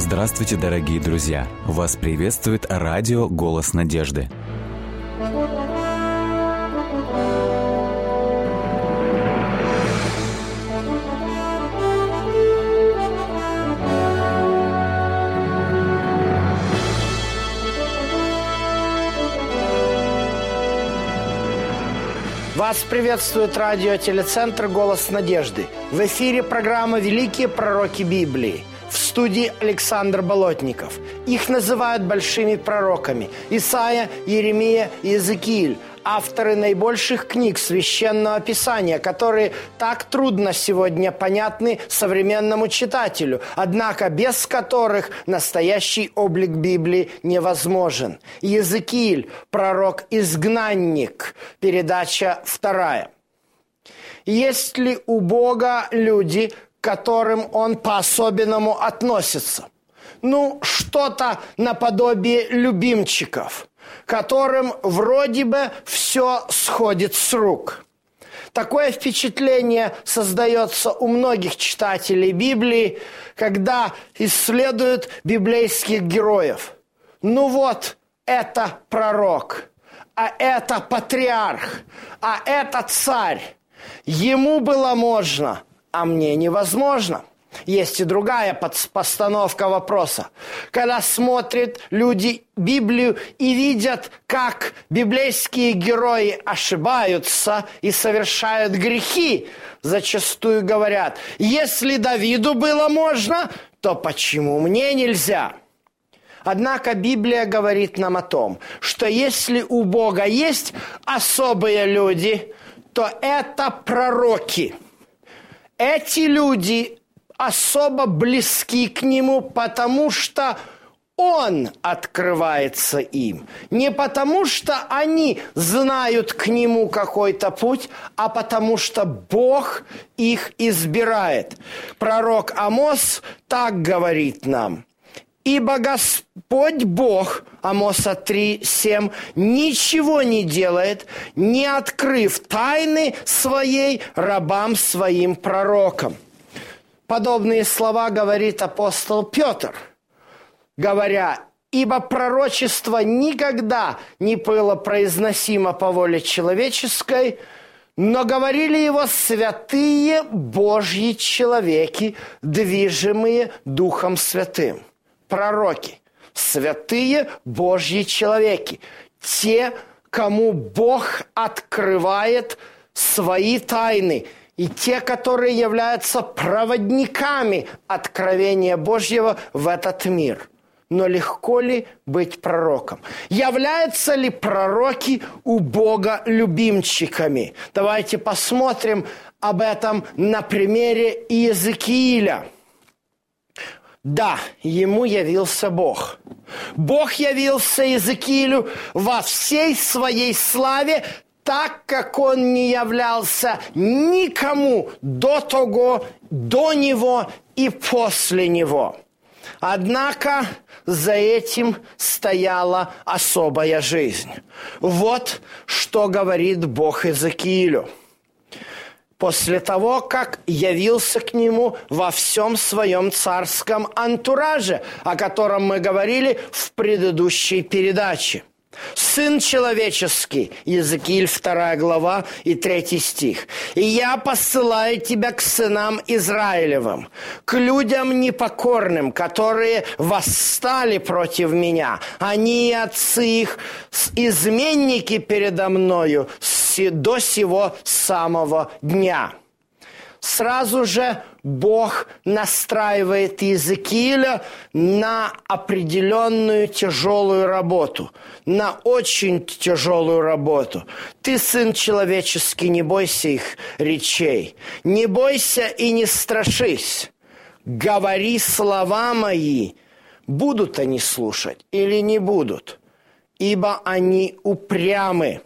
Здравствуйте, дорогие друзья! Вас приветствует радио «Голос надежды». Вас приветствует радио-телецентр «Голос надежды». В эфире программа «Великие пророки Библии». Студии Александр Болотников. Их называют большими пророками. Исаия, Еремия и Иезекииль авторы наибольших книг Священного Писания, которые так трудно сегодня понятны современному читателю, однако без которых настоящий облик Библии невозможен. Иезекииль, пророк-изгнанник, передача вторая. Есть ли у Бога люди, которым Он по-особенному относится? Ну, что-то наподобие любимчиков – которым вроде бы все сходит с рук. Такое впечатление создается у многих читателей Библии, когда исследуют библейских героев. Ну вот, это пророк, а это патриарх, а это царь. Ему было можно, а мне невозможно. Есть и другая постановка вопроса. Когда смотрят люди Библию и видят, как библейские герои ошибаются и совершают грехи, зачастую говорят, если Давиду было можно, то почему мне нельзя? Однако Библия говорит нам о том, что если у Бога есть особые люди, то это пророки. Эти люди особо близки к нему, потому что он открывается им. Не потому что они знают к нему какой-то путь, а потому что Бог их избирает. Пророк Амос так говорит нам. Ибо Господь Бог, Амоса 3, 7, ничего не делает, не открыв тайны своей рабам своим пророкам. Подобные слова говорит апостол Петр, говоря, ибо пророчество никогда не было произносимо по воле человеческой, но говорили его святые Божьи человеки, движимые Духом Святым. Пророки, святые Божьи человеки, те, кому Бог открывает свои тайны – и те, которые являются проводниками откровения Божьего в этот мир. Но легко ли быть пророком? Являются ли пророки у Бога любимчиками? Давайте посмотрим об этом на примере Иезекииля. Да, ему явился Бог. Бог явился Иезекиилю во всей своей славе, так как он не являлся никому до того, до него и после него. Однако за этим стояла особая жизнь. Вот что говорит Бог Иезекиилю. После того, как явился к нему во всем своем царском антураже, о котором мы говорили в предыдущей передаче – Сын человеческий, Иезекииль 2 глава и 3 стих. «И я посылаю тебя к сынам Израилевым, к людям непокорным, которые восстали против меня. Они и отцы их, изменники передо мною до сего самого дня» сразу же Бог настраивает Иезекииля на определенную тяжелую работу, на очень тяжелую работу. Ты, сын человеческий, не бойся их речей, не бойся и не страшись. Говори слова мои, будут они слушать или не будут, ибо они упрямы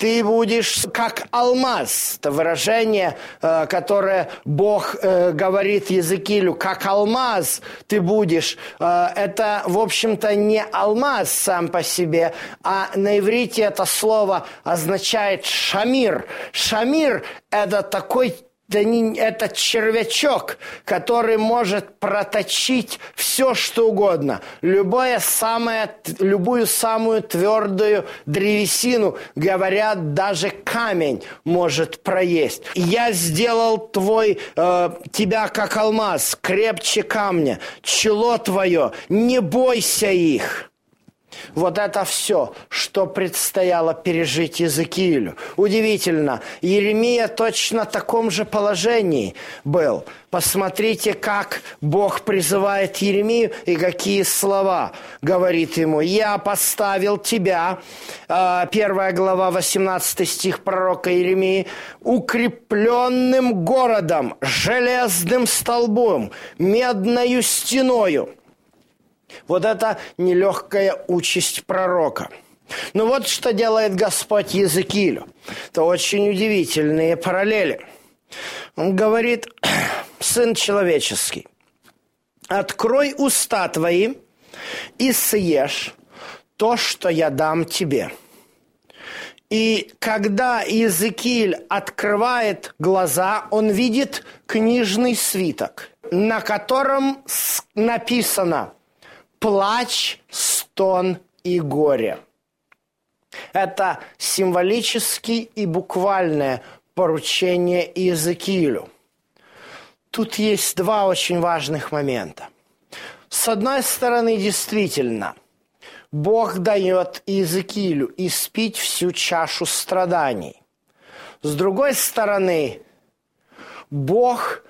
ты будешь как алмаз. Это выражение, э, которое Бог э, говорит Языкилю, как алмаз ты будешь. Э, это, в общем-то, не алмаз сам по себе, а на иврите это слово означает шамир. Шамир – это такой это червячок, который может проточить все, что угодно. Любое самое, любую самую твердую древесину, говорят, даже камень может проесть. Я сделал твой, э, тебя как алмаз, крепче камня, чело твое, не бойся их. Вот это все, что предстояло пережить Иезекиилю. Удивительно, Еремия точно в таком же положении был. Посмотрите, как Бог призывает Еремию и какие слова говорит ему. «Я поставил тебя», а, первая глава, 18 стих пророка Еремии, «укрепленным городом, железным столбом, медною стеною». Вот это нелегкая участь пророка. Ну вот что делает Господь Языкилю. Это очень удивительные параллели. Он говорит, сын человеческий, открой уста твои и съешь то, что я дам тебе. И когда Иезекииль открывает глаза, он видит книжный свиток, на котором написано плач, стон и горе. Это символический и буквальное поручение Иезекиилю. Тут есть два очень важных момента. С одной стороны, действительно, Бог дает Иезекиилю испить всю чашу страданий. С другой стороны, Бог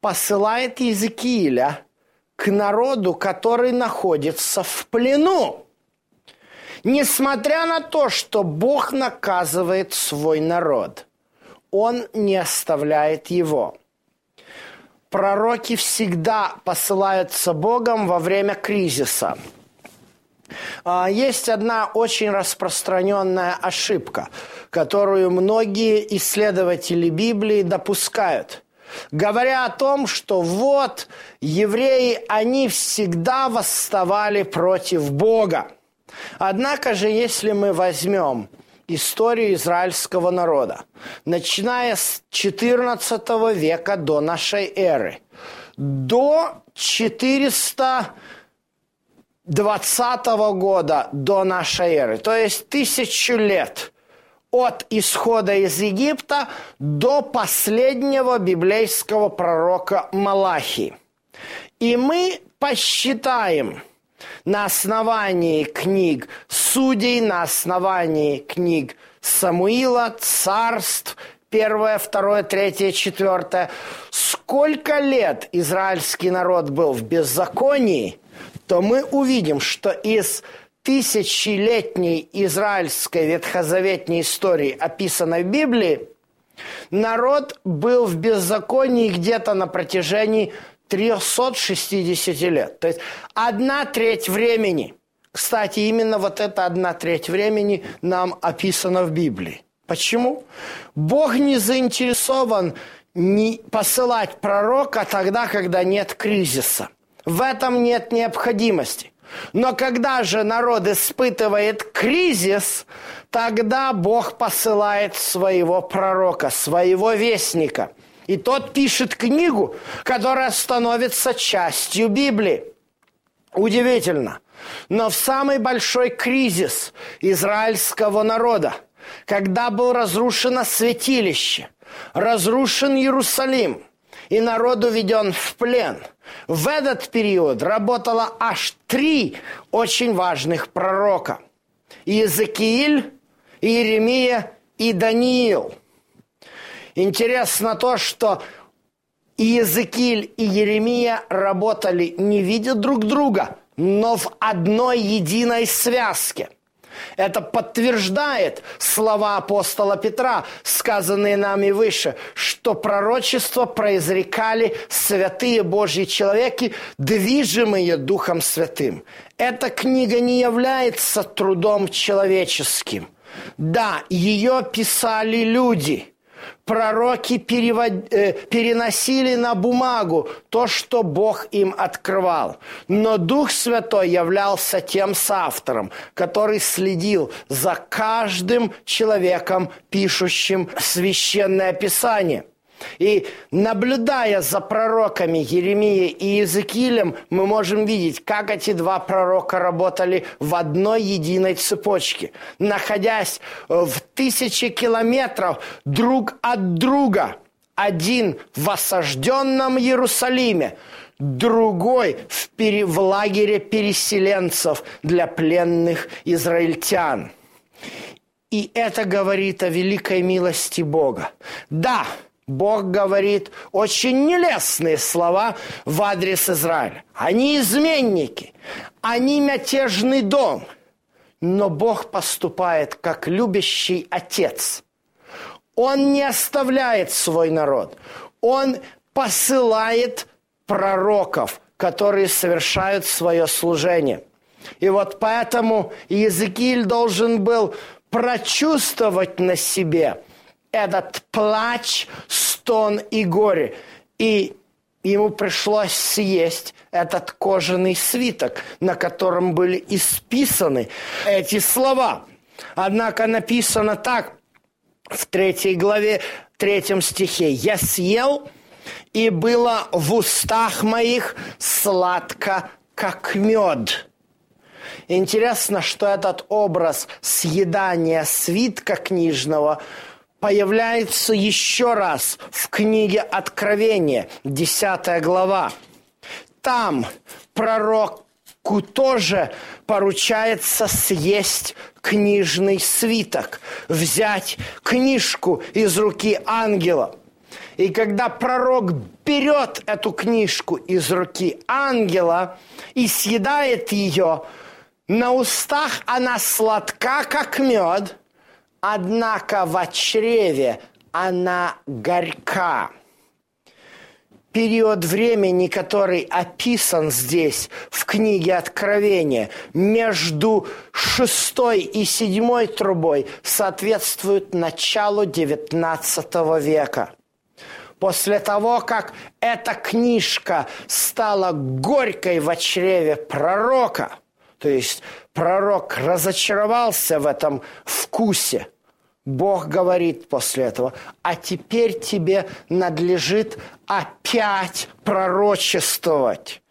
посылает Иезекииля к народу, который находится в плену. Несмотря на то, что Бог наказывает свой народ, Он не оставляет его. Пророки всегда посылаются Богом во время кризиса. А, есть одна очень распространенная ошибка, которую многие исследователи Библии допускают – говоря о том, что вот евреи, они всегда восставали против Бога. Однако же, если мы возьмем историю израильского народа, начиная с 14 века до нашей эры, до 420 года до нашей эры, то есть тысячу лет – от исхода из Египта до последнего библейского пророка Малахи. И мы посчитаем на основании книг судей, на основании книг Самуила, царств, первое, второе, третье, четвертое, сколько лет израильский народ был в беззаконии, то мы увидим, что из тысячелетней израильской ветхозаветной истории, описанной в Библии, народ был в беззаконии где-то на протяжении 360 лет. То есть одна треть времени. Кстати, именно вот эта одна треть времени нам описана в Библии. Почему? Бог не заинтересован не посылать пророка тогда, когда нет кризиса. В этом нет необходимости. Но когда же народ испытывает кризис, тогда Бог посылает своего пророка, своего вестника. И тот пишет книгу, которая становится частью Библии. Удивительно. Но в самый большой кризис израильского народа, когда был разрушено святилище, разрушен Иерусалим – и народ уведен в плен. В этот период работало аж три очень важных пророка. Иезекииль, Иеремия и Даниил. Интересно то, что Иезекииль и Еремия работали, не видя друг друга, но в одной единой связке – это подтверждает слова апостола Петра, сказанные нами выше, что пророчество произрекали святые Божьи человеки, движимые Духом Святым. Эта книга не является трудом человеческим. Да, ее писали люди – пророки перевод... э, переносили на бумагу то, что Бог им открывал. Но Дух Святой являлся тем соавтором, который следил за каждым человеком, пишущим священное Писание. И наблюдая за пророками Еремией и Иезекиилем, мы можем видеть, как эти два пророка работали в одной единой цепочке, находясь в тысячи километров друг от друга. Один в осажденном Иерусалиме, другой в, пере, в лагере переселенцев для пленных израильтян. И это говорит о великой милости Бога. Да, Бог говорит очень нелестные слова в адрес Израиля. Они изменники, они мятежный дом. Но Бог поступает как любящий отец. Он не оставляет свой народ. Он посылает пророков, которые совершают свое служение. И вот поэтому Иезекииль должен был прочувствовать на себе этот плач, стон и горе. И ему пришлось съесть этот кожаный свиток, на котором были исписаны эти слова. Однако написано так в третьей главе, третьем стихе. «Я съел и было в устах моих сладко, как мед». Интересно, что этот образ съедания свитка книжного появляется еще раз в книге Откровения, 10 глава. Там пророку тоже поручается съесть книжный свиток, взять книжку из руки ангела – и когда пророк берет эту книжку из руки ангела и съедает ее, на устах она сладка, как мед, однако в чреве она горька. Период времени, который описан здесь в книге Откровения, между шестой и седьмой трубой соответствует началу XIX века – после того, как эта книжка стала горькой в чреве пророка, то есть пророк разочаровался в этом вкусе, Бог говорит после этого, а теперь тебе надлежит опять пророчествовать.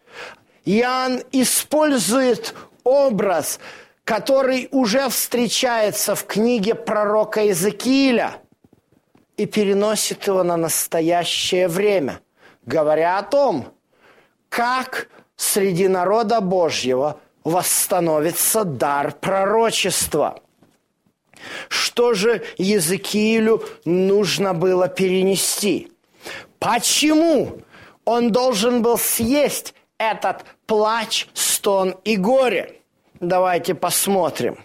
Иоанн использует образ, который уже встречается в книге пророка Иезекииля – и переносит его на настоящее время, говоря о том, как среди народа Божьего восстановится дар пророчества. Что же Языкиилю нужно было перенести? Почему он должен был съесть этот плач, стон и горе? Давайте посмотрим.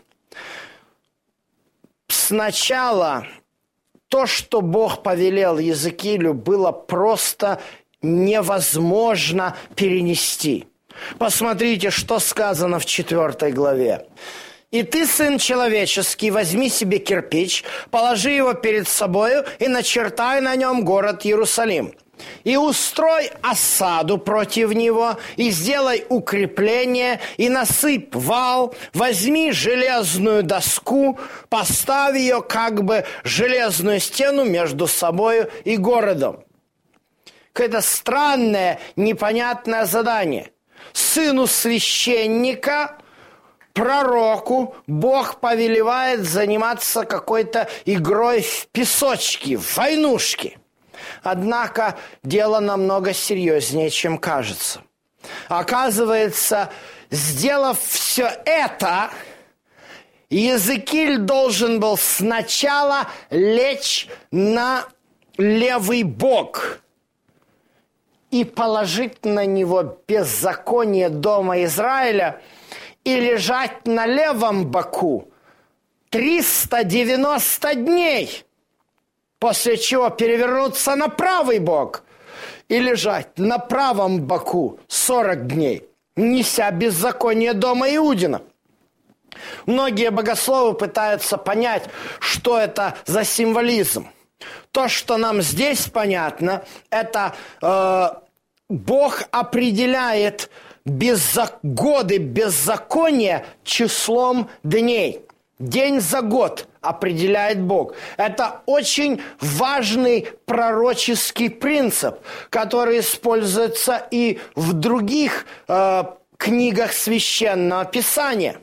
Сначала то, что Бог повелел Языкилю, было просто невозможно перенести. Посмотрите, что сказано в четвертой главе. «И ты, сын человеческий, возьми себе кирпич, положи его перед собою и начертай на нем город Иерусалим» и устрой осаду против него, и сделай укрепление, и насыпь вал, возьми железную доску, поставь ее как бы железную стену между собою и городом. Какое-то странное, непонятное задание. Сыну священника, пророку, Бог повелевает заниматься какой-то игрой в песочки, в войнушки – Однако дело намного серьезнее, чем кажется. Оказывается, сделав все это, Языкиль должен был сначала лечь на левый бок и положить на него беззаконие дома Израиля и лежать на левом боку 390 дней – после чего перевернуться на правый бок и лежать на правом боку 40 дней, неся беззаконие дома Иудина. Многие богословы пытаются понять, что это за символизм. То, что нам здесь понятно, это э, Бог определяет беззак... годы беззакония числом дней. День за год определяет Бог. Это очень важный пророческий принцип, который используется и в других э, книгах священного писания.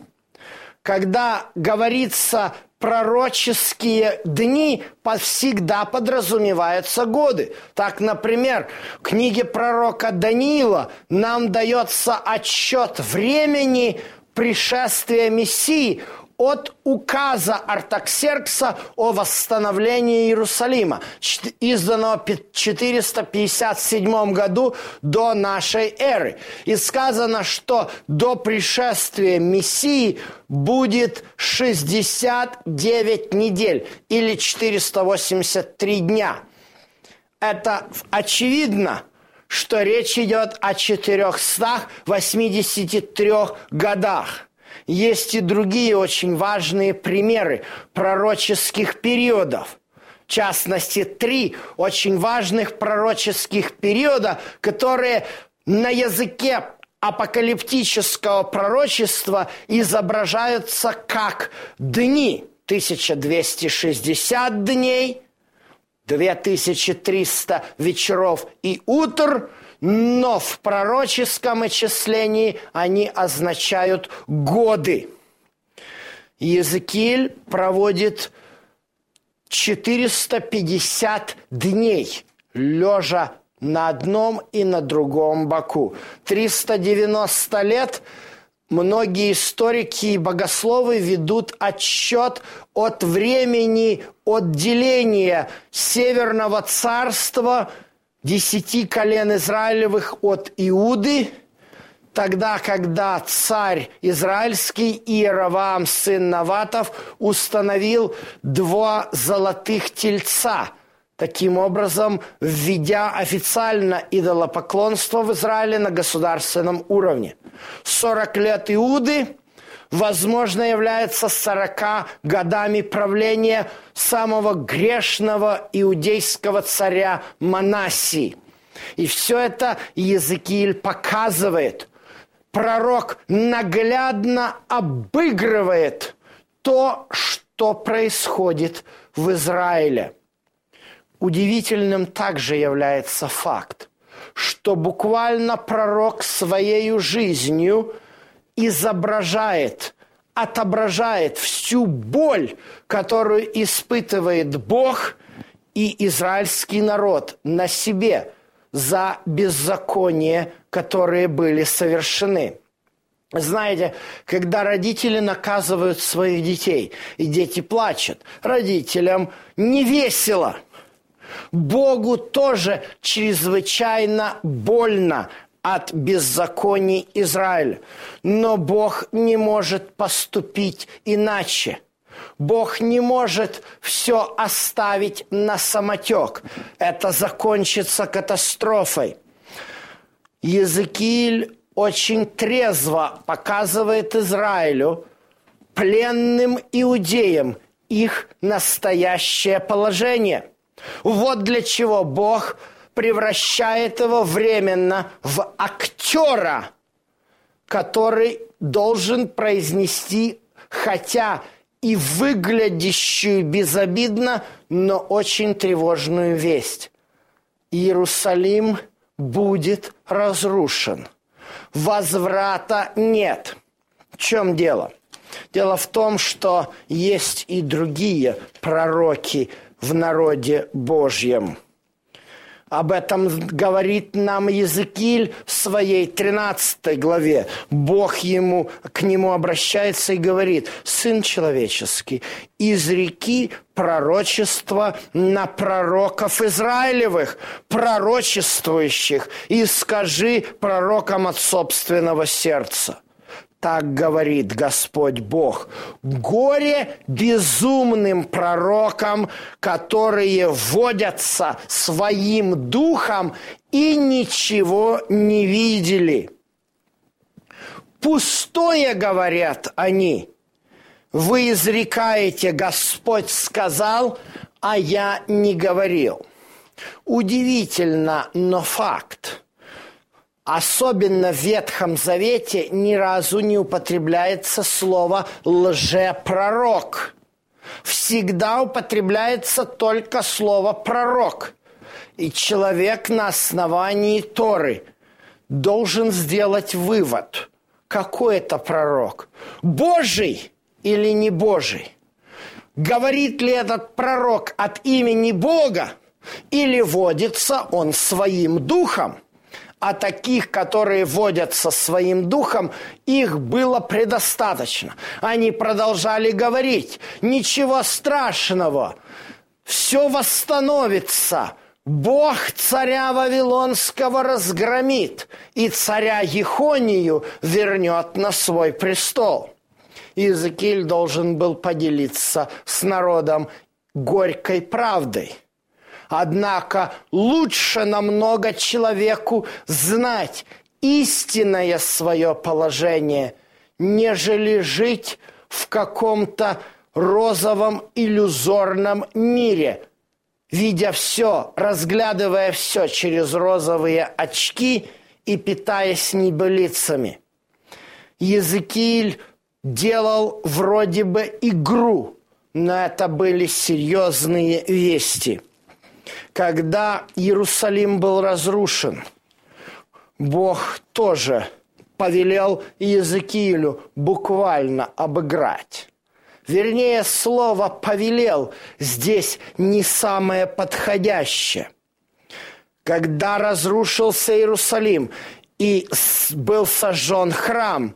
Когда говорится пророческие дни всегда подразумеваются годы. Так, например, в книге пророка Даниила нам дается отчет времени пришествия Мессии от указа Артаксеркса о восстановлении Иерусалима, изданного в 457 году до нашей эры. И сказано, что до пришествия Мессии будет 69 недель или 483 дня. Это очевидно, что речь идет о 483 годах. Есть и другие очень важные примеры пророческих периодов. В частности, три очень важных пророческих периода, которые на языке апокалиптического пророчества изображаются как дни. 1260 дней, 2300 вечеров и утр – но в пророческом очислении они означают годы. Езекииль проводит 450 дней, лежа на одном и на другом боку. 390 лет многие историки и богословы ведут отчет от времени отделения Северного царства – десяти колен Израилевых от Иуды, тогда, когда царь израильский Иеровам, сын Наватов, установил два золотых тельца, таким образом введя официально идолопоклонство в Израиле на государственном уровне. 40 лет Иуды – возможно, является 40 годами правления самого грешного иудейского царя Манасии. И все это Езекииль показывает. Пророк наглядно обыгрывает то, что происходит в Израиле. Удивительным также является факт, что буквально пророк своей жизнью изображает, отображает всю боль, которую испытывает Бог и израильский народ на себе за беззаконие, которые были совершены. Знаете, когда родители наказывают своих детей, и дети плачут, родителям не весело. Богу тоже чрезвычайно больно от беззаконий Израиля. Но Бог не может поступить иначе. Бог не может все оставить на самотек. Это закончится катастрофой. Языкиль очень трезво показывает Израилю, пленным иудеям, их настоящее положение. Вот для чего Бог – превращает его временно в актера, который должен произнести, хотя и выглядящую безобидно, но очень тревожную весть. Иерусалим будет разрушен. Возврата нет. В чем дело? Дело в том, что есть и другие пророки в народе Божьем – об этом говорит нам Языкиль в своей 13 главе. Бог ему, к нему обращается и говорит, «Сын человеческий, из реки пророчество на пророков Израилевых, пророчествующих, и скажи пророкам от собственного сердца». Так говорит Господь Бог. Горе безумным пророкам, которые водятся своим духом и ничего не видели. Пустое, говорят они. Вы изрекаете, Господь сказал, а я не говорил. Удивительно, но факт – Особенно в Ветхом Завете ни разу не употребляется слово «лжепророк». всегда употребляется только слово «пророк». И человек на основании Торы должен сделать вывод, какой это пророк, Божий или не Божий. Говорит ли этот пророк от имени Бога или водится он своим духом? А таких, которые водятся своим духом, их было предостаточно. Они продолжали говорить, ничего страшного, все восстановится. Бог царя Вавилонского разгромит, и царя Ехонию вернет на свой престол. Иезекииль должен был поделиться с народом горькой правдой – Однако лучше намного человеку знать истинное свое положение, нежели жить в каком-то розовом иллюзорном мире, видя все, разглядывая все через розовые очки и питаясь небылицами. Языкиль делал вроде бы игру, но это были серьезные вести – когда Иерусалим был разрушен, Бог тоже повелел Иезекиилю буквально обыграть. Вернее, слово «повелел» здесь не самое подходящее. Когда разрушился Иерусалим и был сожжен храм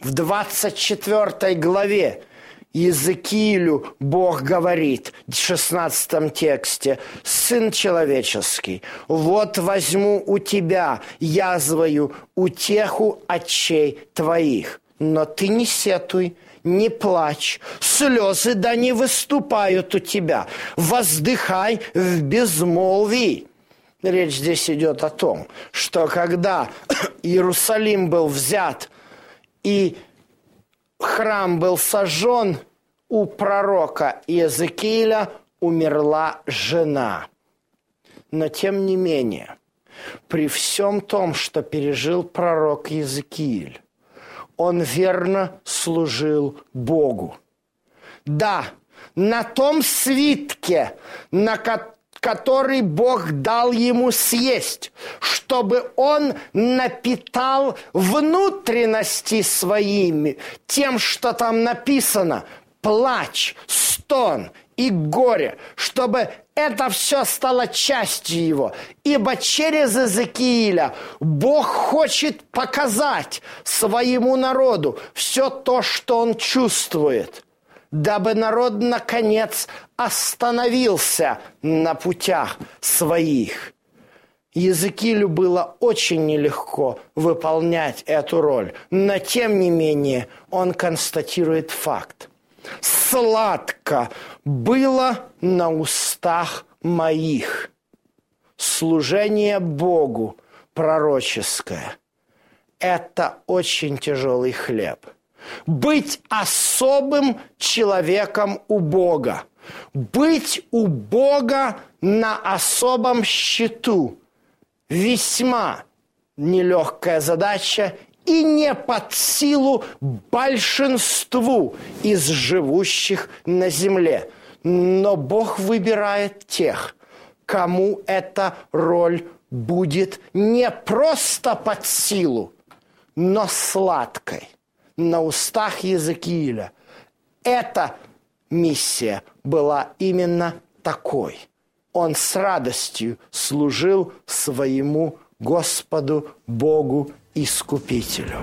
в 24 главе – Иезекиилю Бог говорит в 16 тексте, «Сын человеческий, вот возьму у тебя язвою утеху очей твоих, но ты не сетуй, не плачь, слезы да не выступают у тебя, воздыхай в безмолвии». Речь здесь идет о том, что когда Иерусалим был взят и храм был сожжен, у пророка Иезекииля умерла жена. Но тем не менее, при всем том, что пережил пророк Иезекииль, он верно служил Богу. Да, на том свитке, на, который Бог дал ему съесть, чтобы он напитал внутренности своими тем, что там написано, плач, стон и горе, чтобы это все стало частью его. Ибо через Иезекииля Бог хочет показать своему народу все то, что он чувствует – дабы народ, наконец, остановился на путях своих. Языкилю было очень нелегко выполнять эту роль, но тем не менее он констатирует факт. Сладко было на устах моих служение Богу пророческое. Это очень тяжелый хлеб – быть особым человеком у Бога. Быть у Бога на особом счету. Весьма нелегкая задача и не под силу большинству из живущих на земле. Но Бог выбирает тех, кому эта роль будет не просто под силу, но сладкой на устах Языкииля. Эта миссия была именно такой. Он с радостью служил своему Господу Богу Искупителю.